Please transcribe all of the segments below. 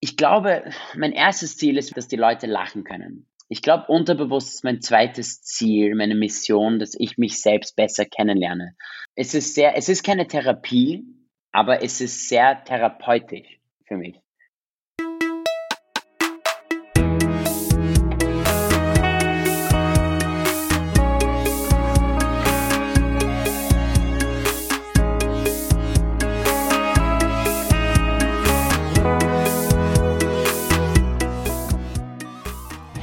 Ich glaube, mein erstes Ziel ist, dass die Leute lachen können. Ich glaube, unterbewusst ist mein zweites Ziel, meine Mission, dass ich mich selbst besser kennenlerne. Es ist sehr, es ist keine Therapie, aber es ist sehr therapeutisch für mich.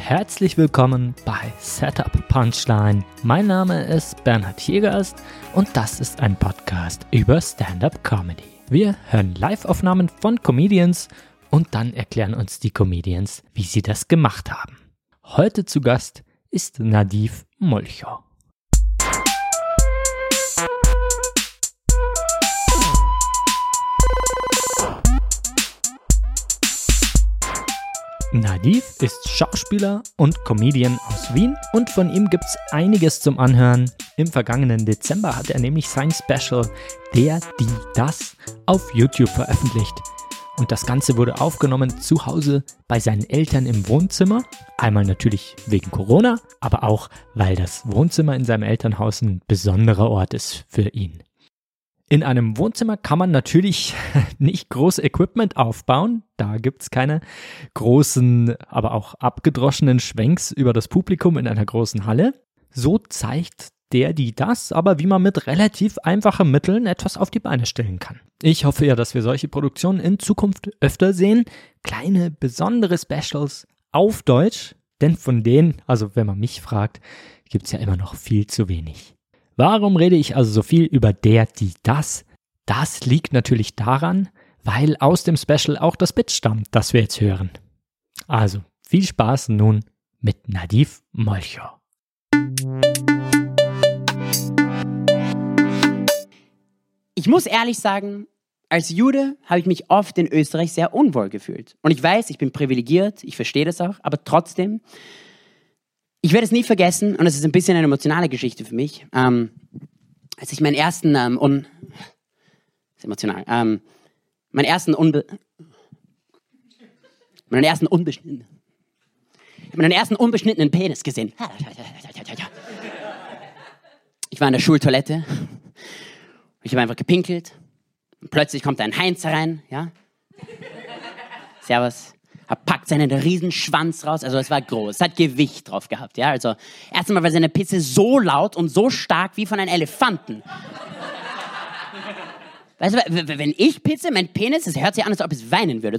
Herzlich willkommen bei Setup Punchline. Mein Name ist Bernhard Jägerst und das ist ein Podcast über Stand-up Comedy. Wir hören Live-Aufnahmen von Comedians und dann erklären uns die Comedians, wie sie das gemacht haben. Heute zu Gast ist Nadiv Molcho. Nadiv ist Schauspieler und Comedian aus Wien und von ihm gibt es einiges zum Anhören. Im vergangenen Dezember hat er nämlich sein Special Der, die, das auf YouTube veröffentlicht. Und das Ganze wurde aufgenommen zu Hause bei seinen Eltern im Wohnzimmer. Einmal natürlich wegen Corona, aber auch, weil das Wohnzimmer in seinem Elternhaus ein besonderer Ort ist für ihn. In einem Wohnzimmer kann man natürlich nicht groß Equipment aufbauen. Da gibt's keine großen, aber auch abgedroschenen Schwenks über das Publikum in einer großen Halle. So zeigt der, die das, aber wie man mit relativ einfachen Mitteln etwas auf die Beine stellen kann. Ich hoffe ja, dass wir solche Produktionen in Zukunft öfter sehen. Kleine, besondere Specials auf Deutsch. Denn von denen, also wenn man mich fragt, gibt's ja immer noch viel zu wenig. Warum rede ich also so viel über der, die, das? Das liegt natürlich daran, weil aus dem Special auch das Bit stammt, das wir jetzt hören. Also viel Spaß nun mit Nadiv Molcho. Ich muss ehrlich sagen, als Jude habe ich mich oft in Österreich sehr unwohl gefühlt. Und ich weiß, ich bin privilegiert, ich verstehe das auch, aber trotzdem ich werde es nie vergessen, und es ist ein bisschen eine emotionale Geschichte für mich, ähm, als ich meinen ersten, ähm, un, ist emotional, ähm, meinen ersten unbe, meinen ersten unbeschnittenen, meinen ersten unbeschnittenen Penis gesehen. Ich war in der Schultoilette, ich habe einfach gepinkelt, und plötzlich kommt ein Heinz rein, ja. Servus er packt seinen Riesenschwanz raus. Also es war groß. Es hat Gewicht drauf gehabt. Ja, also erstmal war seine Pisse so laut und so stark wie von einem Elefanten. Weißt du, wenn ich pizze, mein Penis, das hört sich an, als ob es weinen würde.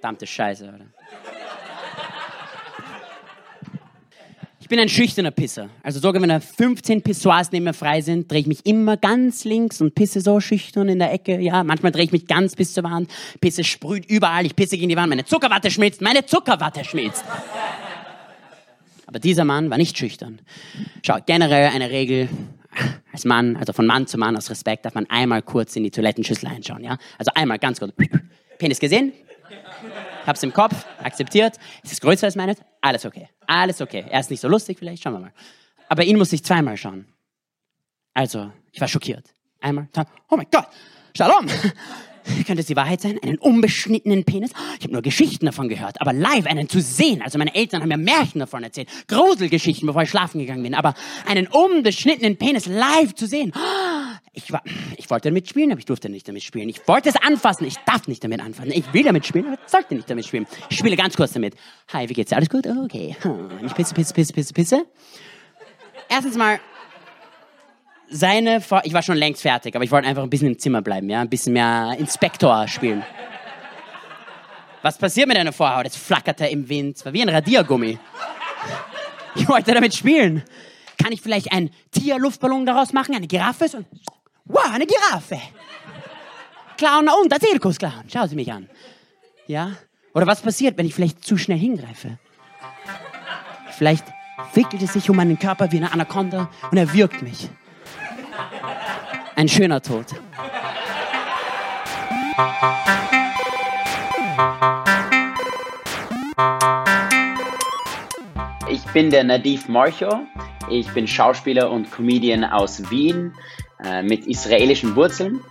Verdammte Scheiße, oder? Ich bin ein schüchterner Pisser. Also sogar wenn da 15 Pissoirs neben mir frei sind, drehe ich mich immer ganz links und pisse so schüchtern in der Ecke. Ja, manchmal drehe ich mich ganz bis zur Wand. Pisse sprüht überall. Ich pisse gegen die Wand. Meine Zuckerwatte schmilzt. Meine Zuckerwatte schmilzt. Aber dieser Mann war nicht schüchtern. Schau, generell eine Regel. Als Mann, also von Mann zu Mann aus Respekt, darf man einmal kurz in die Toilettenschüssel einschauen, ja? Also einmal ganz kurz. Penis gesehen? Hab's im Kopf, akzeptiert. Ist es größer als meines? Alles okay. Alles okay. Er ist nicht so lustig vielleicht, schauen wir mal. Aber ihn musste ich zweimal schauen. Also, ich war schockiert. Einmal, zwei, oh mein Gott, Shalom! Könnte es die Wahrheit sein? Einen unbeschnittenen Penis? Ich habe nur Geschichten davon gehört, aber live einen zu sehen. Also meine Eltern haben mir Märchen davon erzählt. Gruselgeschichten, bevor ich schlafen gegangen bin. Aber einen unbeschnittenen Penis live zu sehen. Ich, war, ich wollte damit spielen, aber ich durfte nicht damit spielen. Ich wollte es anfassen, ich darf nicht damit anfassen. Ich will damit spielen, aber sollte nicht damit spielen. Ich spiele ganz kurz damit. Hi, wie geht's dir? Alles gut? Okay. Ich pisse, pisse, pisse, pisse, pisse. Erstens mal, seine, Vor ich war schon längst fertig, aber ich wollte einfach ein bisschen im Zimmer bleiben, ja, ein bisschen mehr Inspektor spielen. Was passiert mit deiner Vorhaut? Es flackerte im Wind, es war wie ein Radiergummi. Ich wollte damit spielen. Kann ich vielleicht einen Tierluftballon daraus machen, eine Giraffe? Und, wow, eine Giraffe. Clown und der Zirkusclown. Schauen Sie mich an. Ja? Oder was passiert, wenn ich vielleicht zu schnell hingreife? Vielleicht wickelt es sich um meinen Körper wie eine Anaconda und er wirkt mich. Ein schöner Tod. Ich bin der Nadiv Morcho. Ich bin Schauspieler und Comedian aus Wien. Äh, mit israelischen Wurzeln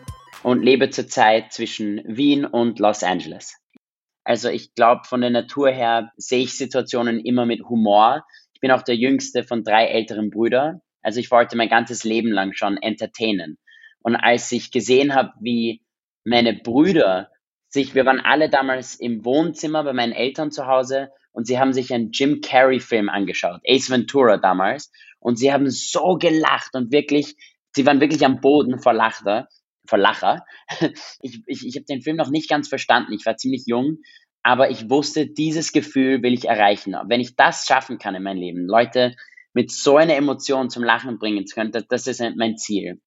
und lebe zurzeit zwischen Wien und Los Angeles. Also ich glaube, von der Natur her sehe ich Situationen immer mit Humor. Ich bin auch der jüngste von drei älteren Brüdern. Also ich wollte mein ganzes Leben lang schon entertainen. Und als ich gesehen habe, wie meine Brüder sich, wir waren alle damals im Wohnzimmer bei meinen Eltern zu Hause und sie haben sich einen Jim Carrey Film angeschaut, Ace Ventura damals, und sie haben so gelacht und wirklich, sie waren wirklich am Boden vor Lacher. Vor Lacher. Ich, ich, ich habe den Film noch nicht ganz verstanden. Ich war ziemlich jung, aber ich wusste, dieses Gefühl will ich erreichen. Wenn ich das schaffen kann in meinem Leben, Leute mit so einer Emotion zum Lachen bringen zu können, das ist mein Ziel.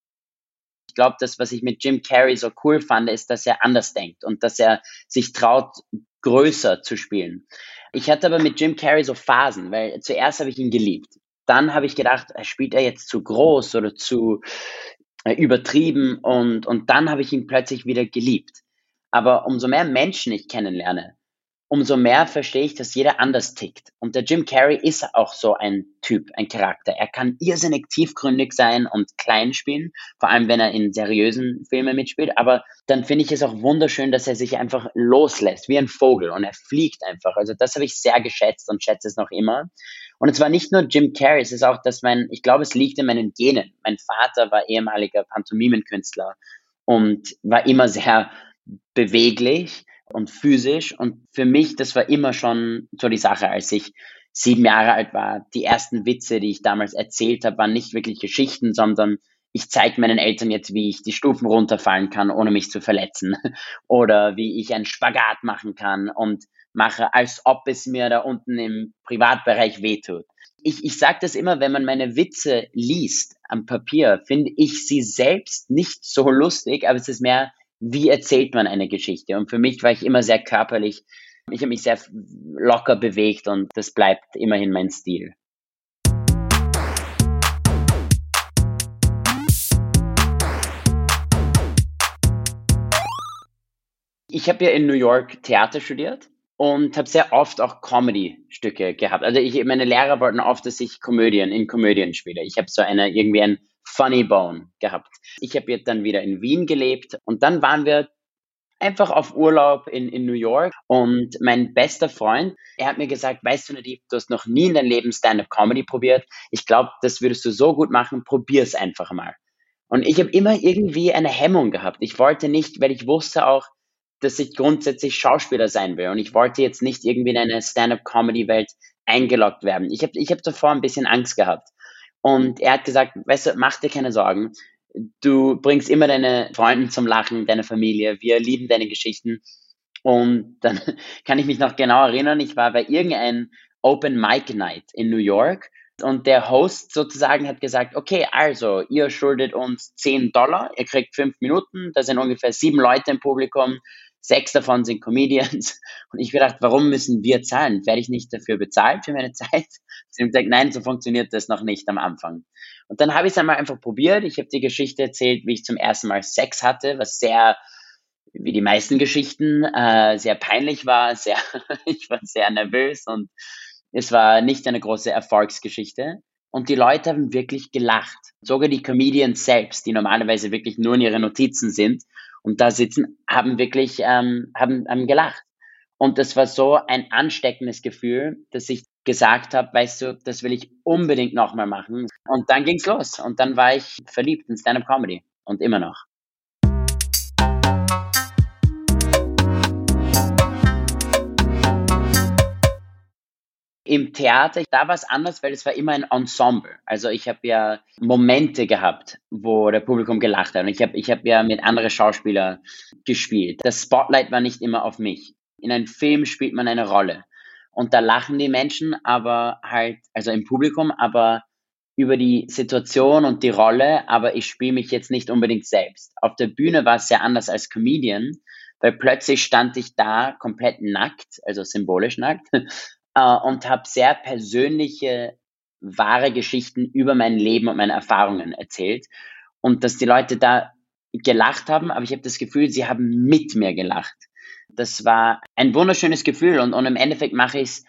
Ich glaube, das, was ich mit Jim Carrey so cool fand, ist, dass er anders denkt und dass er sich traut, größer zu spielen. Ich hatte aber mit Jim Carrey so Phasen, weil zuerst habe ich ihn geliebt. Dann habe ich gedacht, spielt er jetzt zu groß oder zu äh, übertrieben und, und dann habe ich ihn plötzlich wieder geliebt. Aber umso mehr Menschen ich kennenlerne, umso mehr verstehe ich, dass jeder anders tickt. Und der Jim Carrey ist auch so ein Typ, ein Charakter. Er kann irrsinnig tiefgründig sein und klein spielen, vor allem wenn er in seriösen Filmen mitspielt. Aber dann finde ich es auch wunderschön, dass er sich einfach loslässt, wie ein Vogel und er fliegt einfach. Also das habe ich sehr geschätzt und schätze es noch immer. Und es war nicht nur Jim Carrey, es ist auch, dass mein, ich glaube, es liegt in meinen Genen. Mein Vater war ehemaliger Pantomimenkünstler und war immer sehr beweglich und physisch. Und für mich, das war immer schon so die Sache, als ich sieben Jahre alt war. Die ersten Witze, die ich damals erzählt habe, waren nicht wirklich Geschichten, sondern ich zeige meinen Eltern jetzt, wie ich die Stufen runterfallen kann, ohne mich zu verletzen. Oder wie ich einen Spagat machen kann und mache, als ob es mir da unten im Privatbereich wehtut. Ich, ich sage das immer, wenn man meine Witze liest am Papier, finde ich sie selbst nicht so lustig, aber es ist mehr wie erzählt man eine Geschichte? Und für mich war ich immer sehr körperlich. Ich habe mich sehr locker bewegt und das bleibt immerhin mein Stil. Ich habe ja in New York Theater studiert und habe sehr oft auch Comedy-Stücke gehabt. Also ich, meine Lehrer wollten oft, dass ich Komödien in Komödien spiele. Ich habe so eine irgendwie ein Funny Bone gehabt. Ich habe jetzt dann wieder in Wien gelebt und dann waren wir einfach auf Urlaub in, in New York und mein bester Freund, er hat mir gesagt, weißt du, Nadib, du hast noch nie in deinem Leben Stand-up-Comedy probiert. Ich glaube, das würdest du so gut machen, probier es einfach mal. Und ich habe immer irgendwie eine Hemmung gehabt. Ich wollte nicht, weil ich wusste auch, dass ich grundsätzlich Schauspieler sein will und ich wollte jetzt nicht irgendwie in eine Stand-up-Comedy-Welt eingeloggt werden. Ich habe ich hab davor ein bisschen Angst gehabt. Und er hat gesagt, weißt du, mach dir keine Sorgen. Du bringst immer deine Freunde zum Lachen, deine Familie. Wir lieben deine Geschichten. Und dann kann ich mich noch genau erinnern, ich war bei irgendeinem Open Mic Night in New York und der Host sozusagen hat gesagt, okay, also ihr schuldet uns 10 Dollar, ihr kriegt fünf Minuten, da sind ungefähr sieben Leute im Publikum, Sechs davon sind Comedians. Und ich gedacht, warum müssen wir zahlen? Werde ich nicht dafür bezahlt für meine Zeit? Sie haben gesagt, nein, so funktioniert das noch nicht am Anfang. Und dann habe ich es einmal einfach probiert. Ich habe die Geschichte erzählt, wie ich zum ersten Mal Sex hatte, was sehr, wie die meisten Geschichten, äh, sehr peinlich war. Sehr, ich war sehr nervös und es war nicht eine große Erfolgsgeschichte. Und die Leute haben wirklich gelacht. Sogar die Comedians selbst, die normalerweise wirklich nur in ihre Notizen sind und da sitzen, haben wirklich ähm, haben, haben gelacht. Und das war so ein ansteckendes Gefühl, dass ich gesagt habe, weißt du, das will ich unbedingt nochmal machen. Und dann ging's los. Und dann war ich verliebt in Stand-up Comedy. Und immer noch. Im Theater, da war es anders, weil es war immer ein Ensemble. Also ich habe ja Momente gehabt, wo der Publikum gelacht hat. Und ich habe ich hab ja mit anderen Schauspielern gespielt. Das Spotlight war nicht immer auf mich. In einem Film spielt man eine Rolle. Und da lachen die Menschen, aber halt, also im Publikum, aber über die Situation und die Rolle, aber ich spiele mich jetzt nicht unbedingt selbst. Auf der Bühne war es sehr anders als Comedian, weil plötzlich stand ich da komplett nackt, also symbolisch nackt, äh, und habe sehr persönliche, wahre Geschichten über mein Leben und meine Erfahrungen erzählt. Und dass die Leute da gelacht haben, aber ich habe das Gefühl, sie haben mit mir gelacht. Das war ein wunderschönes Gefühl und, und im Endeffekt mache ich es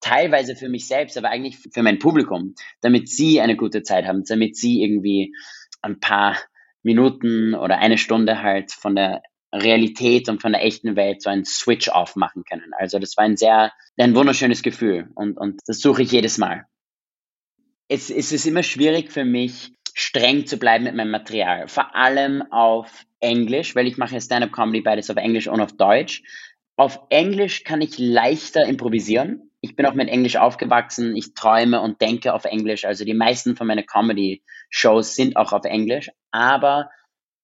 teilweise für mich selbst, aber eigentlich für mein Publikum, damit sie eine gute Zeit haben, damit sie irgendwie ein paar Minuten oder eine Stunde halt von der Realität und von der echten Welt so einen Switch aufmachen können. Also das war ein sehr, ein wunderschönes Gefühl und, und das suche ich jedes Mal. Es, es ist immer schwierig für mich, streng zu bleiben mit meinem Material. Vor allem auf Englisch, weil ich mache Stand-up-Comedy beides auf Englisch und auf Deutsch. Auf Englisch kann ich leichter improvisieren. Ich bin auch mit Englisch aufgewachsen. Ich träume und denke auf Englisch. Also die meisten von meinen Comedy-Shows sind auch auf Englisch. Aber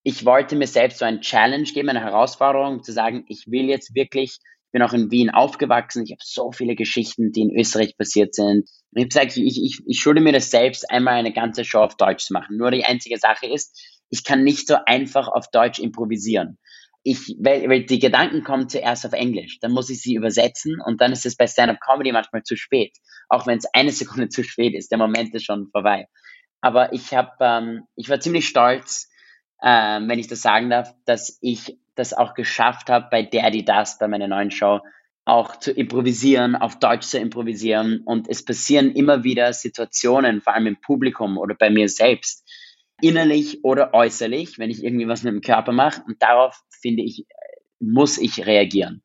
ich wollte mir selbst so ein Challenge geben, eine Herausforderung, zu sagen, ich will jetzt wirklich, ich bin auch in Wien aufgewachsen, ich habe so viele Geschichten, die in Österreich passiert sind. Und ich habe gesagt, ich, ich, ich schulde mir das selbst, einmal eine ganze Show auf Deutsch zu machen. Nur die einzige Sache ist, ich kann nicht so einfach auf Deutsch improvisieren. Ich, weil, weil die Gedanken kommen zuerst auf Englisch, dann muss ich sie übersetzen und dann ist es bei Stand-up Comedy manchmal zu spät, auch wenn es eine Sekunde zu spät ist, der Moment ist schon vorbei. Aber ich habe, ähm, ich war ziemlich stolz, ähm, wenn ich das sagen darf, dass ich das auch geschafft habe, bei Daddy Das, bei meiner neuen Show, auch zu improvisieren, auf Deutsch zu improvisieren. Und es passieren immer wieder Situationen, vor allem im Publikum oder bei mir selbst, innerlich oder äußerlich, wenn ich irgendwie was mit dem Körper mache. Und darauf, finde ich, muss ich reagieren.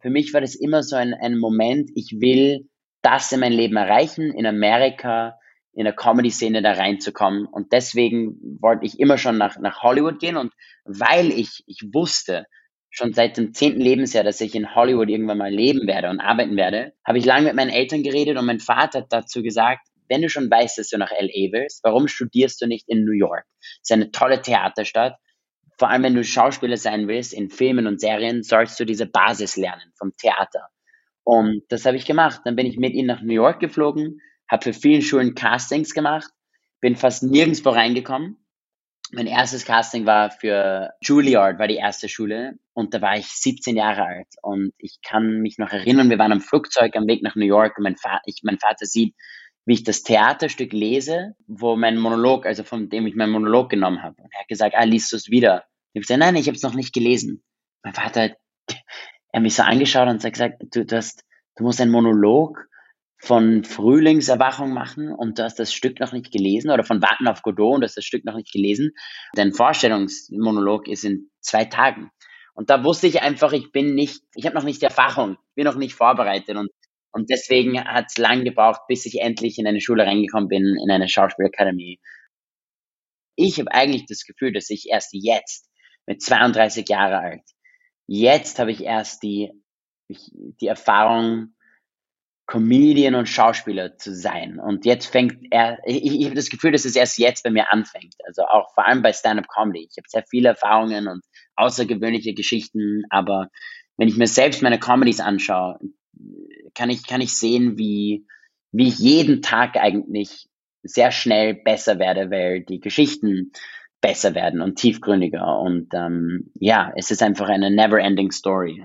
Für mich war das immer so ein, ein Moment, ich will das in mein Leben erreichen, in Amerika, in der Comedy-Szene da reinzukommen. Und deswegen wollte ich immer schon nach, nach Hollywood gehen. Und weil ich, ich wusste, schon seit dem zehnten Lebensjahr, dass ich in Hollywood irgendwann mal leben werde und arbeiten werde, habe ich lange mit meinen Eltern geredet und mein Vater hat dazu gesagt, wenn du schon weißt, dass du nach LA willst, warum studierst du nicht in New York? Es ist eine tolle Theaterstadt. Vor allem, wenn du Schauspieler sein willst, in Filmen und Serien, sollst du diese Basis lernen vom Theater. Und das habe ich gemacht. Dann bin ich mit ihnen nach New York geflogen, habe für vielen Schulen Castings gemacht, bin fast nirgendwo reingekommen. Mein erstes Casting war für Juilliard, war die erste Schule. Und da war ich 17 Jahre alt. Und ich kann mich noch erinnern, wir waren am Flugzeug am Weg nach New York und mein, Vater, ich, mein Vater sieht, wie ich das Theaterstück lese, wo mein Monolog, also von dem ich meinen Monolog genommen habe. Und er hat gesagt, ah, liest du es wieder? Ich habe gesagt, nein, ich habe es noch nicht gelesen. Mein Vater hat er mich so angeschaut und hat gesagt, du, du, hast, du musst einen Monolog von Frühlingserwachung machen und du hast das Stück noch nicht gelesen oder von Warten auf Godot und du hast das Stück noch nicht gelesen. Dein Vorstellungsmonolog ist in zwei Tagen. Und da wusste ich einfach, ich bin nicht, ich habe noch nicht die Erfahrung, bin noch nicht vorbereitet und, und deswegen hat es lang gebraucht, bis ich endlich in eine Schule reingekommen bin, in eine Schauspielakademie. Ich habe eigentlich das Gefühl, dass ich erst jetzt, mit 32 Jahre alt, Jetzt habe ich erst die, die Erfahrung, Comedian und Schauspieler zu sein. Und jetzt fängt er, ich, ich habe das Gefühl, dass es erst jetzt bei mir anfängt. Also auch vor allem bei Stand-up-Comedy. Ich habe sehr viele Erfahrungen und außergewöhnliche Geschichten, aber wenn ich mir selbst meine Comedies anschaue, kann ich, kann ich sehen, wie, wie ich jeden Tag eigentlich sehr schnell besser werde, weil die Geschichten besser werden und tiefgründiger. Und ähm, ja, es ist einfach eine never-ending Story.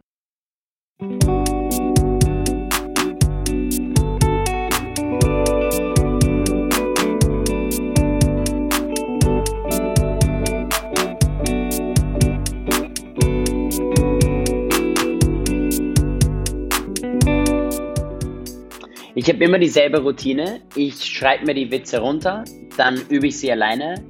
Ich habe immer dieselbe Routine. Ich schreibe mir die Witze runter, dann übe ich sie alleine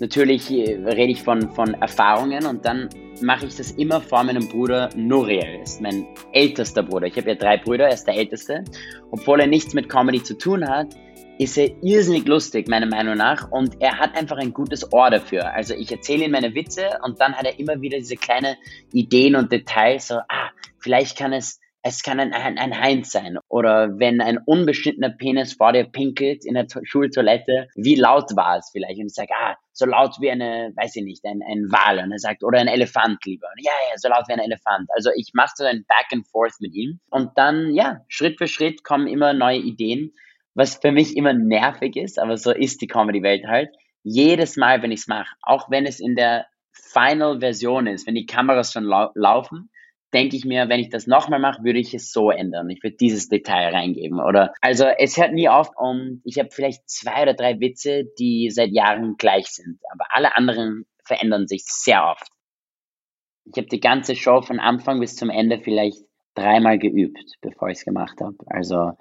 Natürlich äh, rede ich von, von Erfahrungen und dann mache ich das immer vor meinem Bruder Nuriel, ist mein ältester Bruder. Ich habe ja drei Brüder, er ist der älteste. Obwohl er nichts mit Comedy zu tun hat, ist er irrsinnig lustig, meiner Meinung nach. Und er hat einfach ein gutes Ohr dafür. Also ich erzähle ihm meine Witze und dann hat er immer wieder diese kleinen Ideen und Details, so, ah, vielleicht kann es es kann ein, ein, ein Heinz sein. Oder wenn ein unbeschnittener Penis vor dir pinkelt in der Schultoilette, wie laut war es vielleicht? Und ich sage, ah, so laut wie eine, weiß ich nicht, ein, ein Wal. Und er sagt, oder ein Elefant lieber. Und ja, ja, so laut wie ein Elefant. Also ich mache so ein Back and Forth mit ihm. Und dann, ja, Schritt für Schritt kommen immer neue Ideen. Was für mich immer nervig ist, aber so ist die Comedy-Welt halt. Jedes Mal, wenn ich es mache, auch wenn es in der Final-Version ist, wenn die Kameras schon lau laufen, denke ich mir, wenn ich das nochmal mache, würde ich es so ändern. Ich würde dieses Detail reingeben. Oder also es hört nie auf und ich habe vielleicht zwei oder drei Witze, die seit Jahren gleich sind. Aber alle anderen verändern sich sehr oft. Ich habe die ganze Show von Anfang bis zum Ende vielleicht dreimal geübt, bevor ich es gemacht habe. Also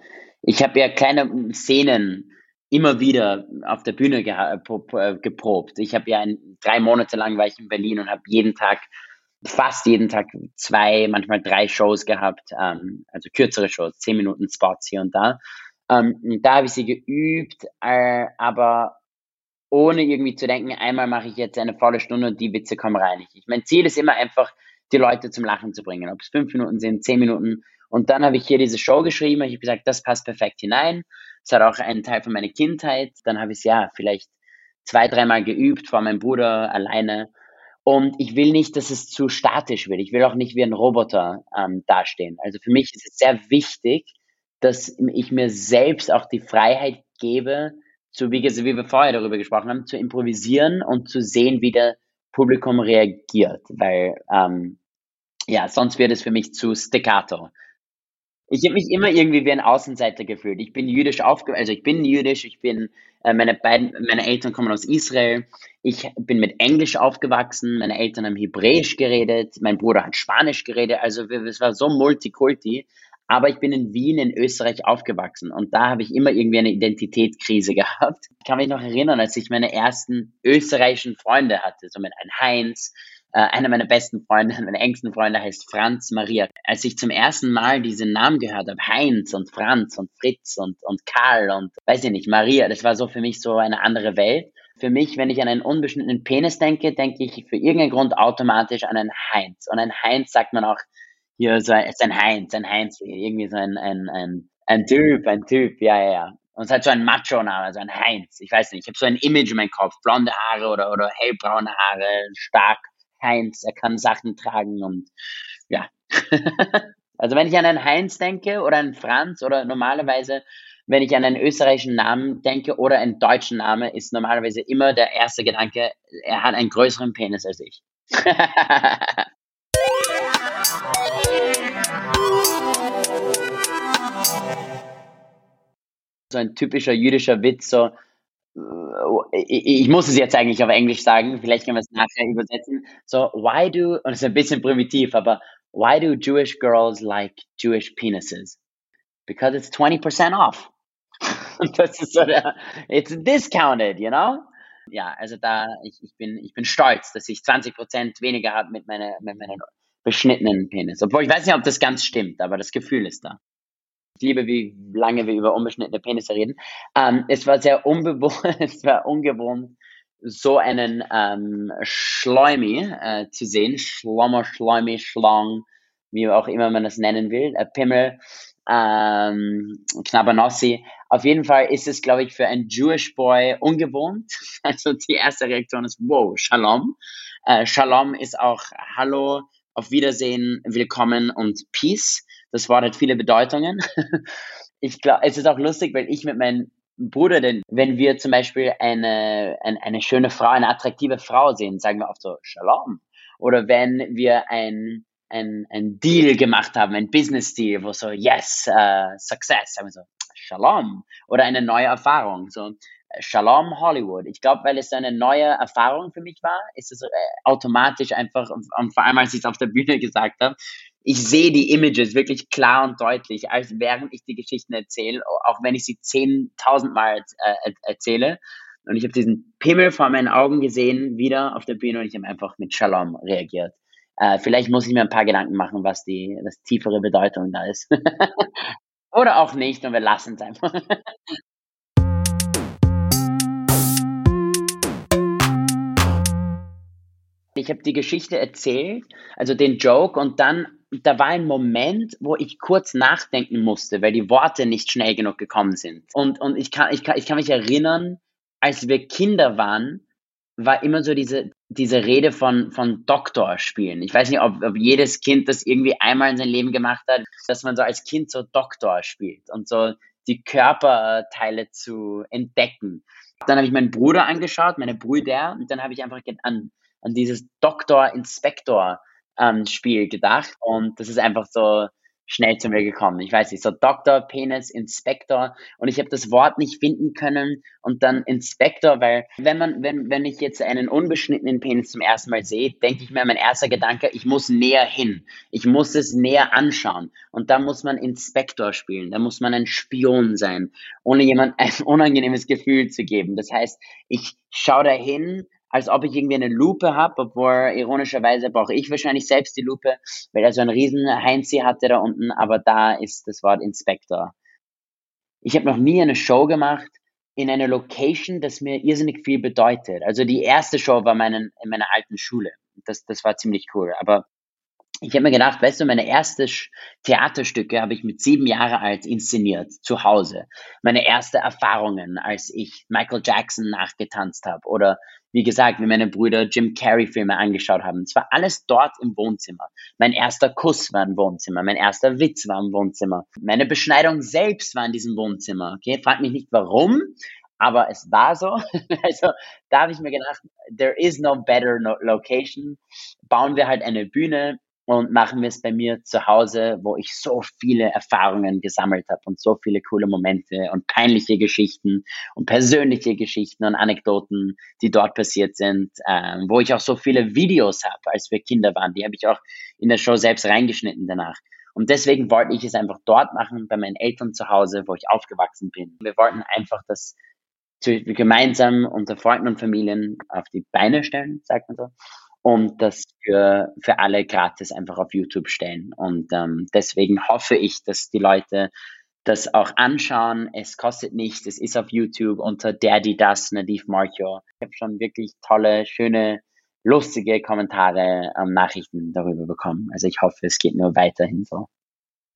ich habe ja kleine Szenen immer wieder auf der Bühne geprobt. Ich habe ja ein, drei Monate lang war ich in Berlin und habe jeden Tag, fast jeden Tag zwei, manchmal drei Shows gehabt, ähm, also kürzere Shows, zehn Minuten Spots hier und da. Ähm, da habe ich sie geübt, äh, aber ohne irgendwie zu denken, einmal mache ich jetzt eine volle Stunde und die Witze kommen rein. Ich, mein Ziel ist immer einfach, die Leute zum Lachen zu bringen, ob es fünf Minuten sind, zehn Minuten. Und dann habe ich hier diese Show geschrieben, ich habe gesagt, das passt perfekt hinein. Es hat auch einen Teil von meiner Kindheit. Dann habe ich es ja vielleicht zwei, dreimal geübt vor meinem Bruder alleine. Und ich will nicht, dass es zu statisch wird. Ich will auch nicht wie ein Roboter ähm, dastehen. Also für mich ist es sehr wichtig, dass ich mir selbst auch die Freiheit gebe, zu, wie, wie wir vorher darüber gesprochen haben, zu improvisieren und zu sehen, wie der Publikum reagiert. Weil, ähm, ja, sonst wird es für mich zu staccato. Ich habe mich immer irgendwie wie ein Außenseiter gefühlt. Ich bin jüdisch aufgewachsen, also ich bin jüdisch, ich bin, meine beiden, meine Eltern kommen aus Israel. Ich bin mit Englisch aufgewachsen, meine Eltern haben Hebräisch geredet, mein Bruder hat Spanisch geredet, also es war so multikulti. Aber ich bin in Wien in Österreich aufgewachsen und da habe ich immer irgendwie eine Identitätskrise gehabt. Ich kann mich noch erinnern, als ich meine ersten österreichischen Freunde hatte, so mit einem Heinz, äh, einer meiner besten Freunde, meine engsten Freunde heißt Franz Maria. Als ich zum ersten Mal diesen Namen gehört habe, Heinz und Franz und Fritz und, und Karl und weiß ich nicht, Maria, das war so für mich so eine andere Welt. Für mich, wenn ich an einen unbeschnittenen Penis denke, denke ich für irgendeinen Grund automatisch an einen Heinz. Und ein Heinz sagt man auch hier so ist ein Heinz, ein Heinz, irgendwie so ein, ein, ein, ein Typ, ein Typ, ja, ja, ja. Und es hat so ein Macho-Name, so ein Heinz. Ich weiß nicht, ich habe so ein Image in meinem Kopf. Blonde Haare oder, oder hellbraune Haare, stark. Heinz, er kann Sachen tragen und ja. also wenn ich an einen Heinz denke oder einen Franz oder normalerweise, wenn ich an einen österreichischen Namen denke oder einen deutschen Namen, ist normalerweise immer der erste Gedanke, er hat einen größeren Penis als ich. so ein typischer jüdischer Witz, so, ich muss es jetzt eigentlich auf Englisch sagen, vielleicht können wir es nachher übersetzen. So, why do, und es ist ein bisschen primitiv, aber why do Jewish girls like Jewish penises? Because it's 20% off. Das ist so der, it's discounted, you know? Ja, also da, ich, ich, bin, ich bin stolz, dass ich 20% weniger habe mit meiner, mit meiner beschnittenen Penis. Obwohl ich weiß nicht, ob das ganz stimmt, aber das Gefühl ist da. Ich liebe, wie lange wir über unbeschnittene Penisse reden. Ähm, es war sehr unbewohnt, es war ungewohnt, so einen ähm, Schleumi äh, zu sehen. Schlommer, Schleumi, Schlong, wie auch immer man das nennen will. Äh, Pimmel, ähm, Knabbernossi. Auf jeden Fall ist es, glaube ich, für einen Jewish Boy ungewohnt. Also die erste Reaktion ist, wow, Shalom. Äh, Shalom ist auch Hallo, auf Wiedersehen, Willkommen und Peace. Das Wort hat viele Bedeutungen. Ich glaube, es ist auch lustig, weil ich mit meinem Bruder, denn wenn wir zum Beispiel eine, eine, eine schöne Frau, eine attraktive Frau sehen, sagen wir oft so Shalom. Oder wenn wir ein, ein, ein Deal gemacht haben, ein Business Deal, wo so Yes, uh, Success, sagen wir so Shalom. Oder eine neue Erfahrung, so Shalom Hollywood. Ich glaube, weil es eine neue Erfahrung für mich war, ist es äh, automatisch einfach, und vor allem als ich es auf der Bühne gesagt habe, ich sehe die Images wirklich klar und deutlich, als während ich die Geschichten erzähle, auch wenn ich sie zehntausendmal äh, erzähle. Und ich habe diesen Pimmel vor meinen Augen gesehen, wieder auf der Bühne, und ich habe einfach mit Shalom reagiert. Äh, vielleicht muss ich mir ein paar Gedanken machen, was die was tiefere Bedeutung da ist. Oder auch nicht, und wir lassen es einfach. ich habe die Geschichte erzählt, also den Joke, und dann da war ein Moment, wo ich kurz nachdenken musste, weil die Worte nicht schnell genug gekommen sind. Und, und ich, kann, ich, kann, ich kann mich erinnern, als wir Kinder waren, war immer so diese, diese Rede von, von Doktor spielen. Ich weiß nicht, ob, ob jedes Kind das irgendwie einmal in sein Leben gemacht hat, dass man so als Kind so Doktor spielt und so die Körperteile zu entdecken. Dann habe ich meinen Bruder angeschaut, meine Brüder, und dann habe ich einfach an, an dieses Doktor-Inspektor ähm, Spiel gedacht und das ist einfach so, schnell zu mir gekommen. Ich weiß nicht, so Doktor, Penis, Inspektor und ich habe das Wort nicht finden können und dann Inspektor, weil wenn man, wenn, wenn ich jetzt einen unbeschnittenen Penis zum ersten Mal sehe, denke ich mir, mein erster Gedanke, ich muss näher hin. Ich muss es näher anschauen. Und da muss man Inspektor spielen, da muss man ein Spion sein, ohne jemand ein unangenehmes Gefühl zu geben. Das heißt, ich schaue da hin als ob ich irgendwie eine Lupe habe, obwohl ironischerweise brauche ich wahrscheinlich selbst die Lupe, weil er so einen riesen Heinzi hatte da unten, aber da ist das Wort Inspektor. Ich habe noch nie eine Show gemacht in einer Location, das mir irrsinnig viel bedeutet. Also die erste Show war meinen, in meiner alten Schule. Das, das war ziemlich cool. Aber ich habe mir gedacht, weißt du, meine erste Theaterstücke habe ich mit sieben Jahre alt inszeniert, zu Hause. Meine erste Erfahrungen, als ich Michael Jackson nachgetanzt habe oder wie gesagt, wie meine Brüder Jim Carrey Filme angeschaut haben. Es war alles dort im Wohnzimmer. Mein erster Kuss war im Wohnzimmer, mein erster Witz war im Wohnzimmer. Meine Beschneidung selbst war in diesem Wohnzimmer. Okay, frag mich nicht warum, aber es war so. Also da habe ich mir gedacht, there is no better no location. Bauen wir halt eine Bühne und machen wir es bei mir zu Hause, wo ich so viele Erfahrungen gesammelt habe und so viele coole Momente und peinliche Geschichten und persönliche Geschichten und Anekdoten, die dort passiert sind, ähm, wo ich auch so viele Videos habe, als wir Kinder waren. Die habe ich auch in der Show selbst reingeschnitten danach. Und deswegen wollte ich es einfach dort machen, bei meinen Eltern zu Hause, wo ich aufgewachsen bin. Wir wollten einfach das gemeinsam unter Freunden und Familien auf die Beine stellen, sagt man so und das für, für alle gratis einfach auf YouTube stellen. Und ähm, deswegen hoffe ich, dass die Leute das auch anschauen. Es kostet nichts, es ist auf YouTube unter Daddy Das Nadiv Marcho. Ich habe schon wirklich tolle, schöne, lustige Kommentare, ähm, Nachrichten darüber bekommen. Also ich hoffe, es geht nur weiterhin so.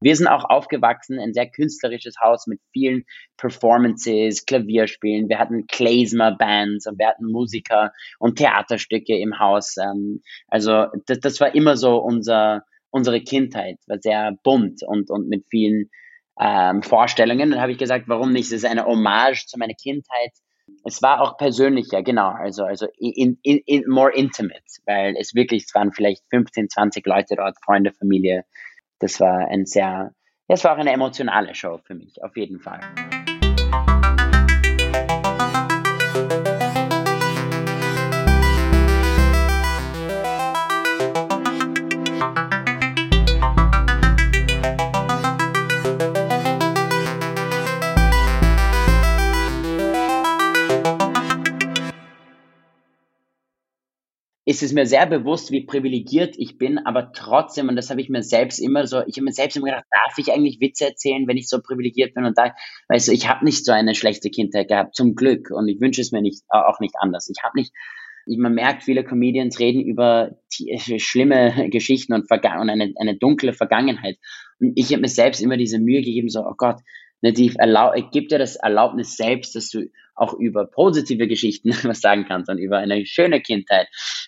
Wir sind auch aufgewachsen, ein sehr künstlerisches Haus mit vielen Performances, Klavierspielen. Wir hatten Klezmer-Bands und wir hatten Musiker und Theaterstücke im Haus. Ähm, also das, das war immer so unser, unsere Kindheit, war sehr bunt und, und mit vielen ähm, Vorstellungen. Dann habe ich gesagt, warum nicht? Es ist eine Hommage zu meiner Kindheit. Es war auch persönlicher, genau, also, also in, in, in more intimate, weil es wirklich, es waren vielleicht 15, 20 Leute dort, Freunde, Familie, das war ein sehr, es war auch eine emotionale Show für mich, auf jeden Fall. Ist es mir sehr bewusst, wie privilegiert ich bin, aber trotzdem, und das habe ich mir selbst immer so, ich habe mir selbst immer gedacht, darf ich eigentlich Witze erzählen, wenn ich so privilegiert bin? Und da, weißt du, ich habe nicht so eine schlechte Kindheit gehabt, zum Glück. Und ich wünsche es mir nicht, auch nicht anders. Ich habe nicht, man merkt, viele Comedians reden über schlimme Geschichten und, und eine, eine dunkle Vergangenheit. Und ich habe mir selbst immer diese Mühe gegeben, so, oh Gott, Nativ, erlaub, gib dir das Erlaubnis selbst, dass du auch über positive Geschichten was sagen kannst und über eine schöne Kindheit.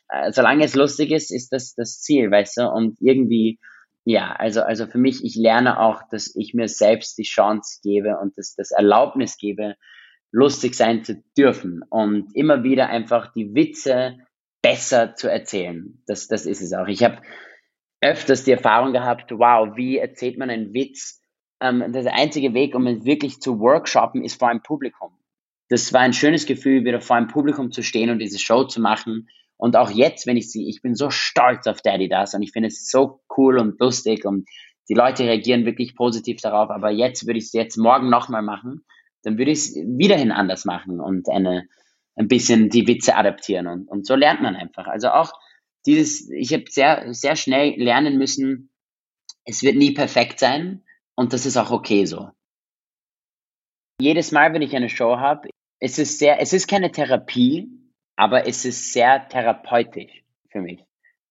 Äh, solange es lustig ist, ist das das Ziel, weißt du? Und irgendwie, ja, also, also für mich, ich lerne auch, dass ich mir selbst die Chance gebe und das, das Erlaubnis gebe, lustig sein zu dürfen und immer wieder einfach die Witze besser zu erzählen. Das, das ist es auch. Ich habe öfters die Erfahrung gehabt, wow, wie erzählt man einen Witz, ähm, der einzige Weg, um es wirklich zu workshoppen, ist vor einem Publikum. Das war ein schönes Gefühl, wieder vor einem Publikum zu stehen und diese Show zu machen. Und auch jetzt, wenn ich sie, ich bin so stolz auf Daddy Das und ich finde es so cool und lustig und die Leute reagieren wirklich positiv darauf. Aber jetzt würde ich es jetzt morgen nochmal machen, dann würde ich es wiederhin anders machen und eine, ein bisschen die Witze adaptieren. Und, und so lernt man einfach. Also auch dieses, ich habe sehr, sehr schnell lernen müssen, es wird nie perfekt sein, und das ist auch okay so. Jedes Mal, wenn ich eine Show habe, es ist sehr, es ist keine Therapie, aber es ist sehr therapeutisch für mich.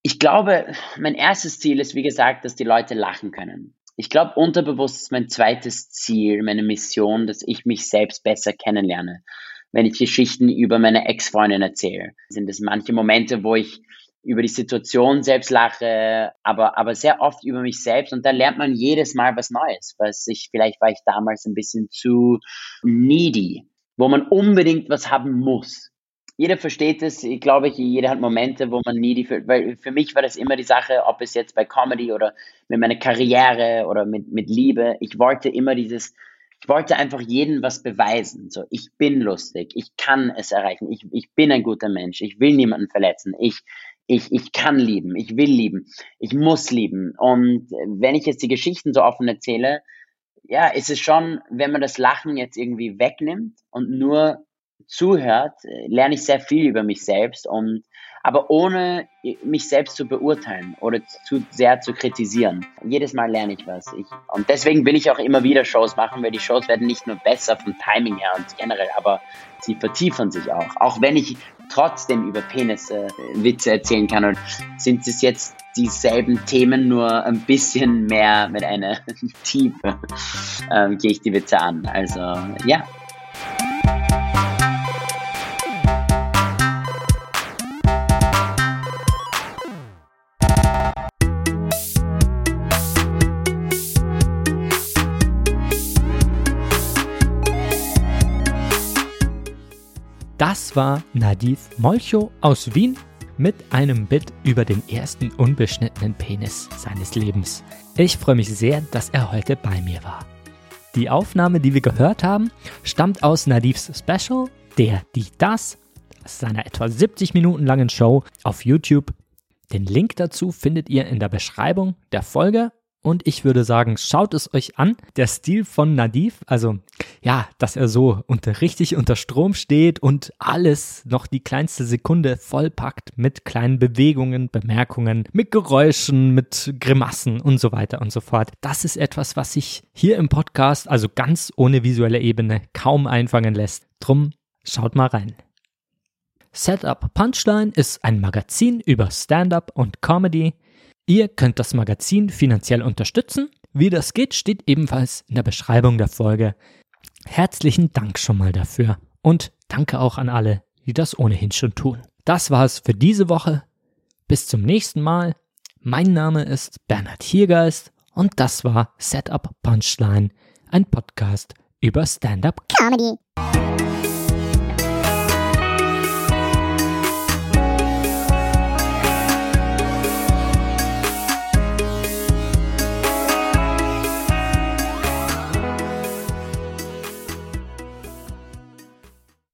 Ich glaube, mein erstes Ziel ist, wie gesagt, dass die Leute lachen können. Ich glaube, unterbewusst ist mein zweites Ziel, meine Mission, dass ich mich selbst besser kennenlerne. Wenn ich Geschichten über meine Ex-Freundin erzähle, sind es manche Momente, wo ich über die Situation selbst lache, aber, aber sehr oft über mich selbst und da lernt man jedes Mal was Neues, was ich, vielleicht war ich damals ein bisschen zu needy, wo man unbedingt was haben muss. jeder versteht es, ich glaube jeder hat Momente, wo man nie die, weil für mich war das immer die Sache, ob es jetzt bei Comedy oder mit meiner Karriere oder mit, mit Liebe, ich wollte immer dieses, ich wollte einfach jedem was beweisen. So, ich bin lustig, ich kann es erreichen, ich, ich bin ein guter Mensch, ich will niemanden verletzen, ich, ich, ich kann lieben, ich will lieben, ich muss lieben. Und wenn ich jetzt die Geschichten so offen erzähle, ja, ist es schon, wenn man das Lachen jetzt irgendwie wegnimmt und nur zuhört, lerne ich sehr viel über mich selbst und aber ohne mich selbst zu beurteilen oder zu sehr zu kritisieren. Jedes Mal lerne ich was. Ich, und deswegen will ich auch immer wieder Shows machen, weil die Shows werden nicht nur besser vom Timing her und generell, aber sie vertiefen sich auch. Auch wenn ich trotzdem über Penis äh, Witze erzählen kann und sind es jetzt dieselben Themen, nur ein bisschen mehr mit einer Tiefe ähm, gehe ich die Witze an. Also ja, War Nadif Molcho aus Wien mit einem Bit über den ersten unbeschnittenen Penis seines Lebens. Ich freue mich sehr, dass er heute bei mir war. Die Aufnahme, die wir gehört haben, stammt aus Nadifs Special, der, die, das, seiner etwa 70 Minuten langen Show auf YouTube. Den Link dazu findet ihr in der Beschreibung der Folge und ich würde sagen, schaut es euch an. Der Stil von Nadif, also ja, dass er so unter, richtig unter Strom steht und alles noch die kleinste Sekunde vollpackt mit kleinen Bewegungen, Bemerkungen, mit Geräuschen, mit Grimassen und so weiter und so fort. Das ist etwas, was sich hier im Podcast, also ganz ohne visuelle Ebene, kaum einfangen lässt. Drum schaut mal rein. Setup Punchline ist ein Magazin über Stand-up und Comedy Ihr könnt das Magazin finanziell unterstützen. Wie das geht, steht ebenfalls in der Beschreibung der Folge. Herzlichen Dank schon mal dafür und danke auch an alle, die das ohnehin schon tun. Das war es für diese Woche. Bis zum nächsten Mal. Mein Name ist Bernhard Hiergeist und das war Setup Punchline, ein Podcast über Stand-up Comedy.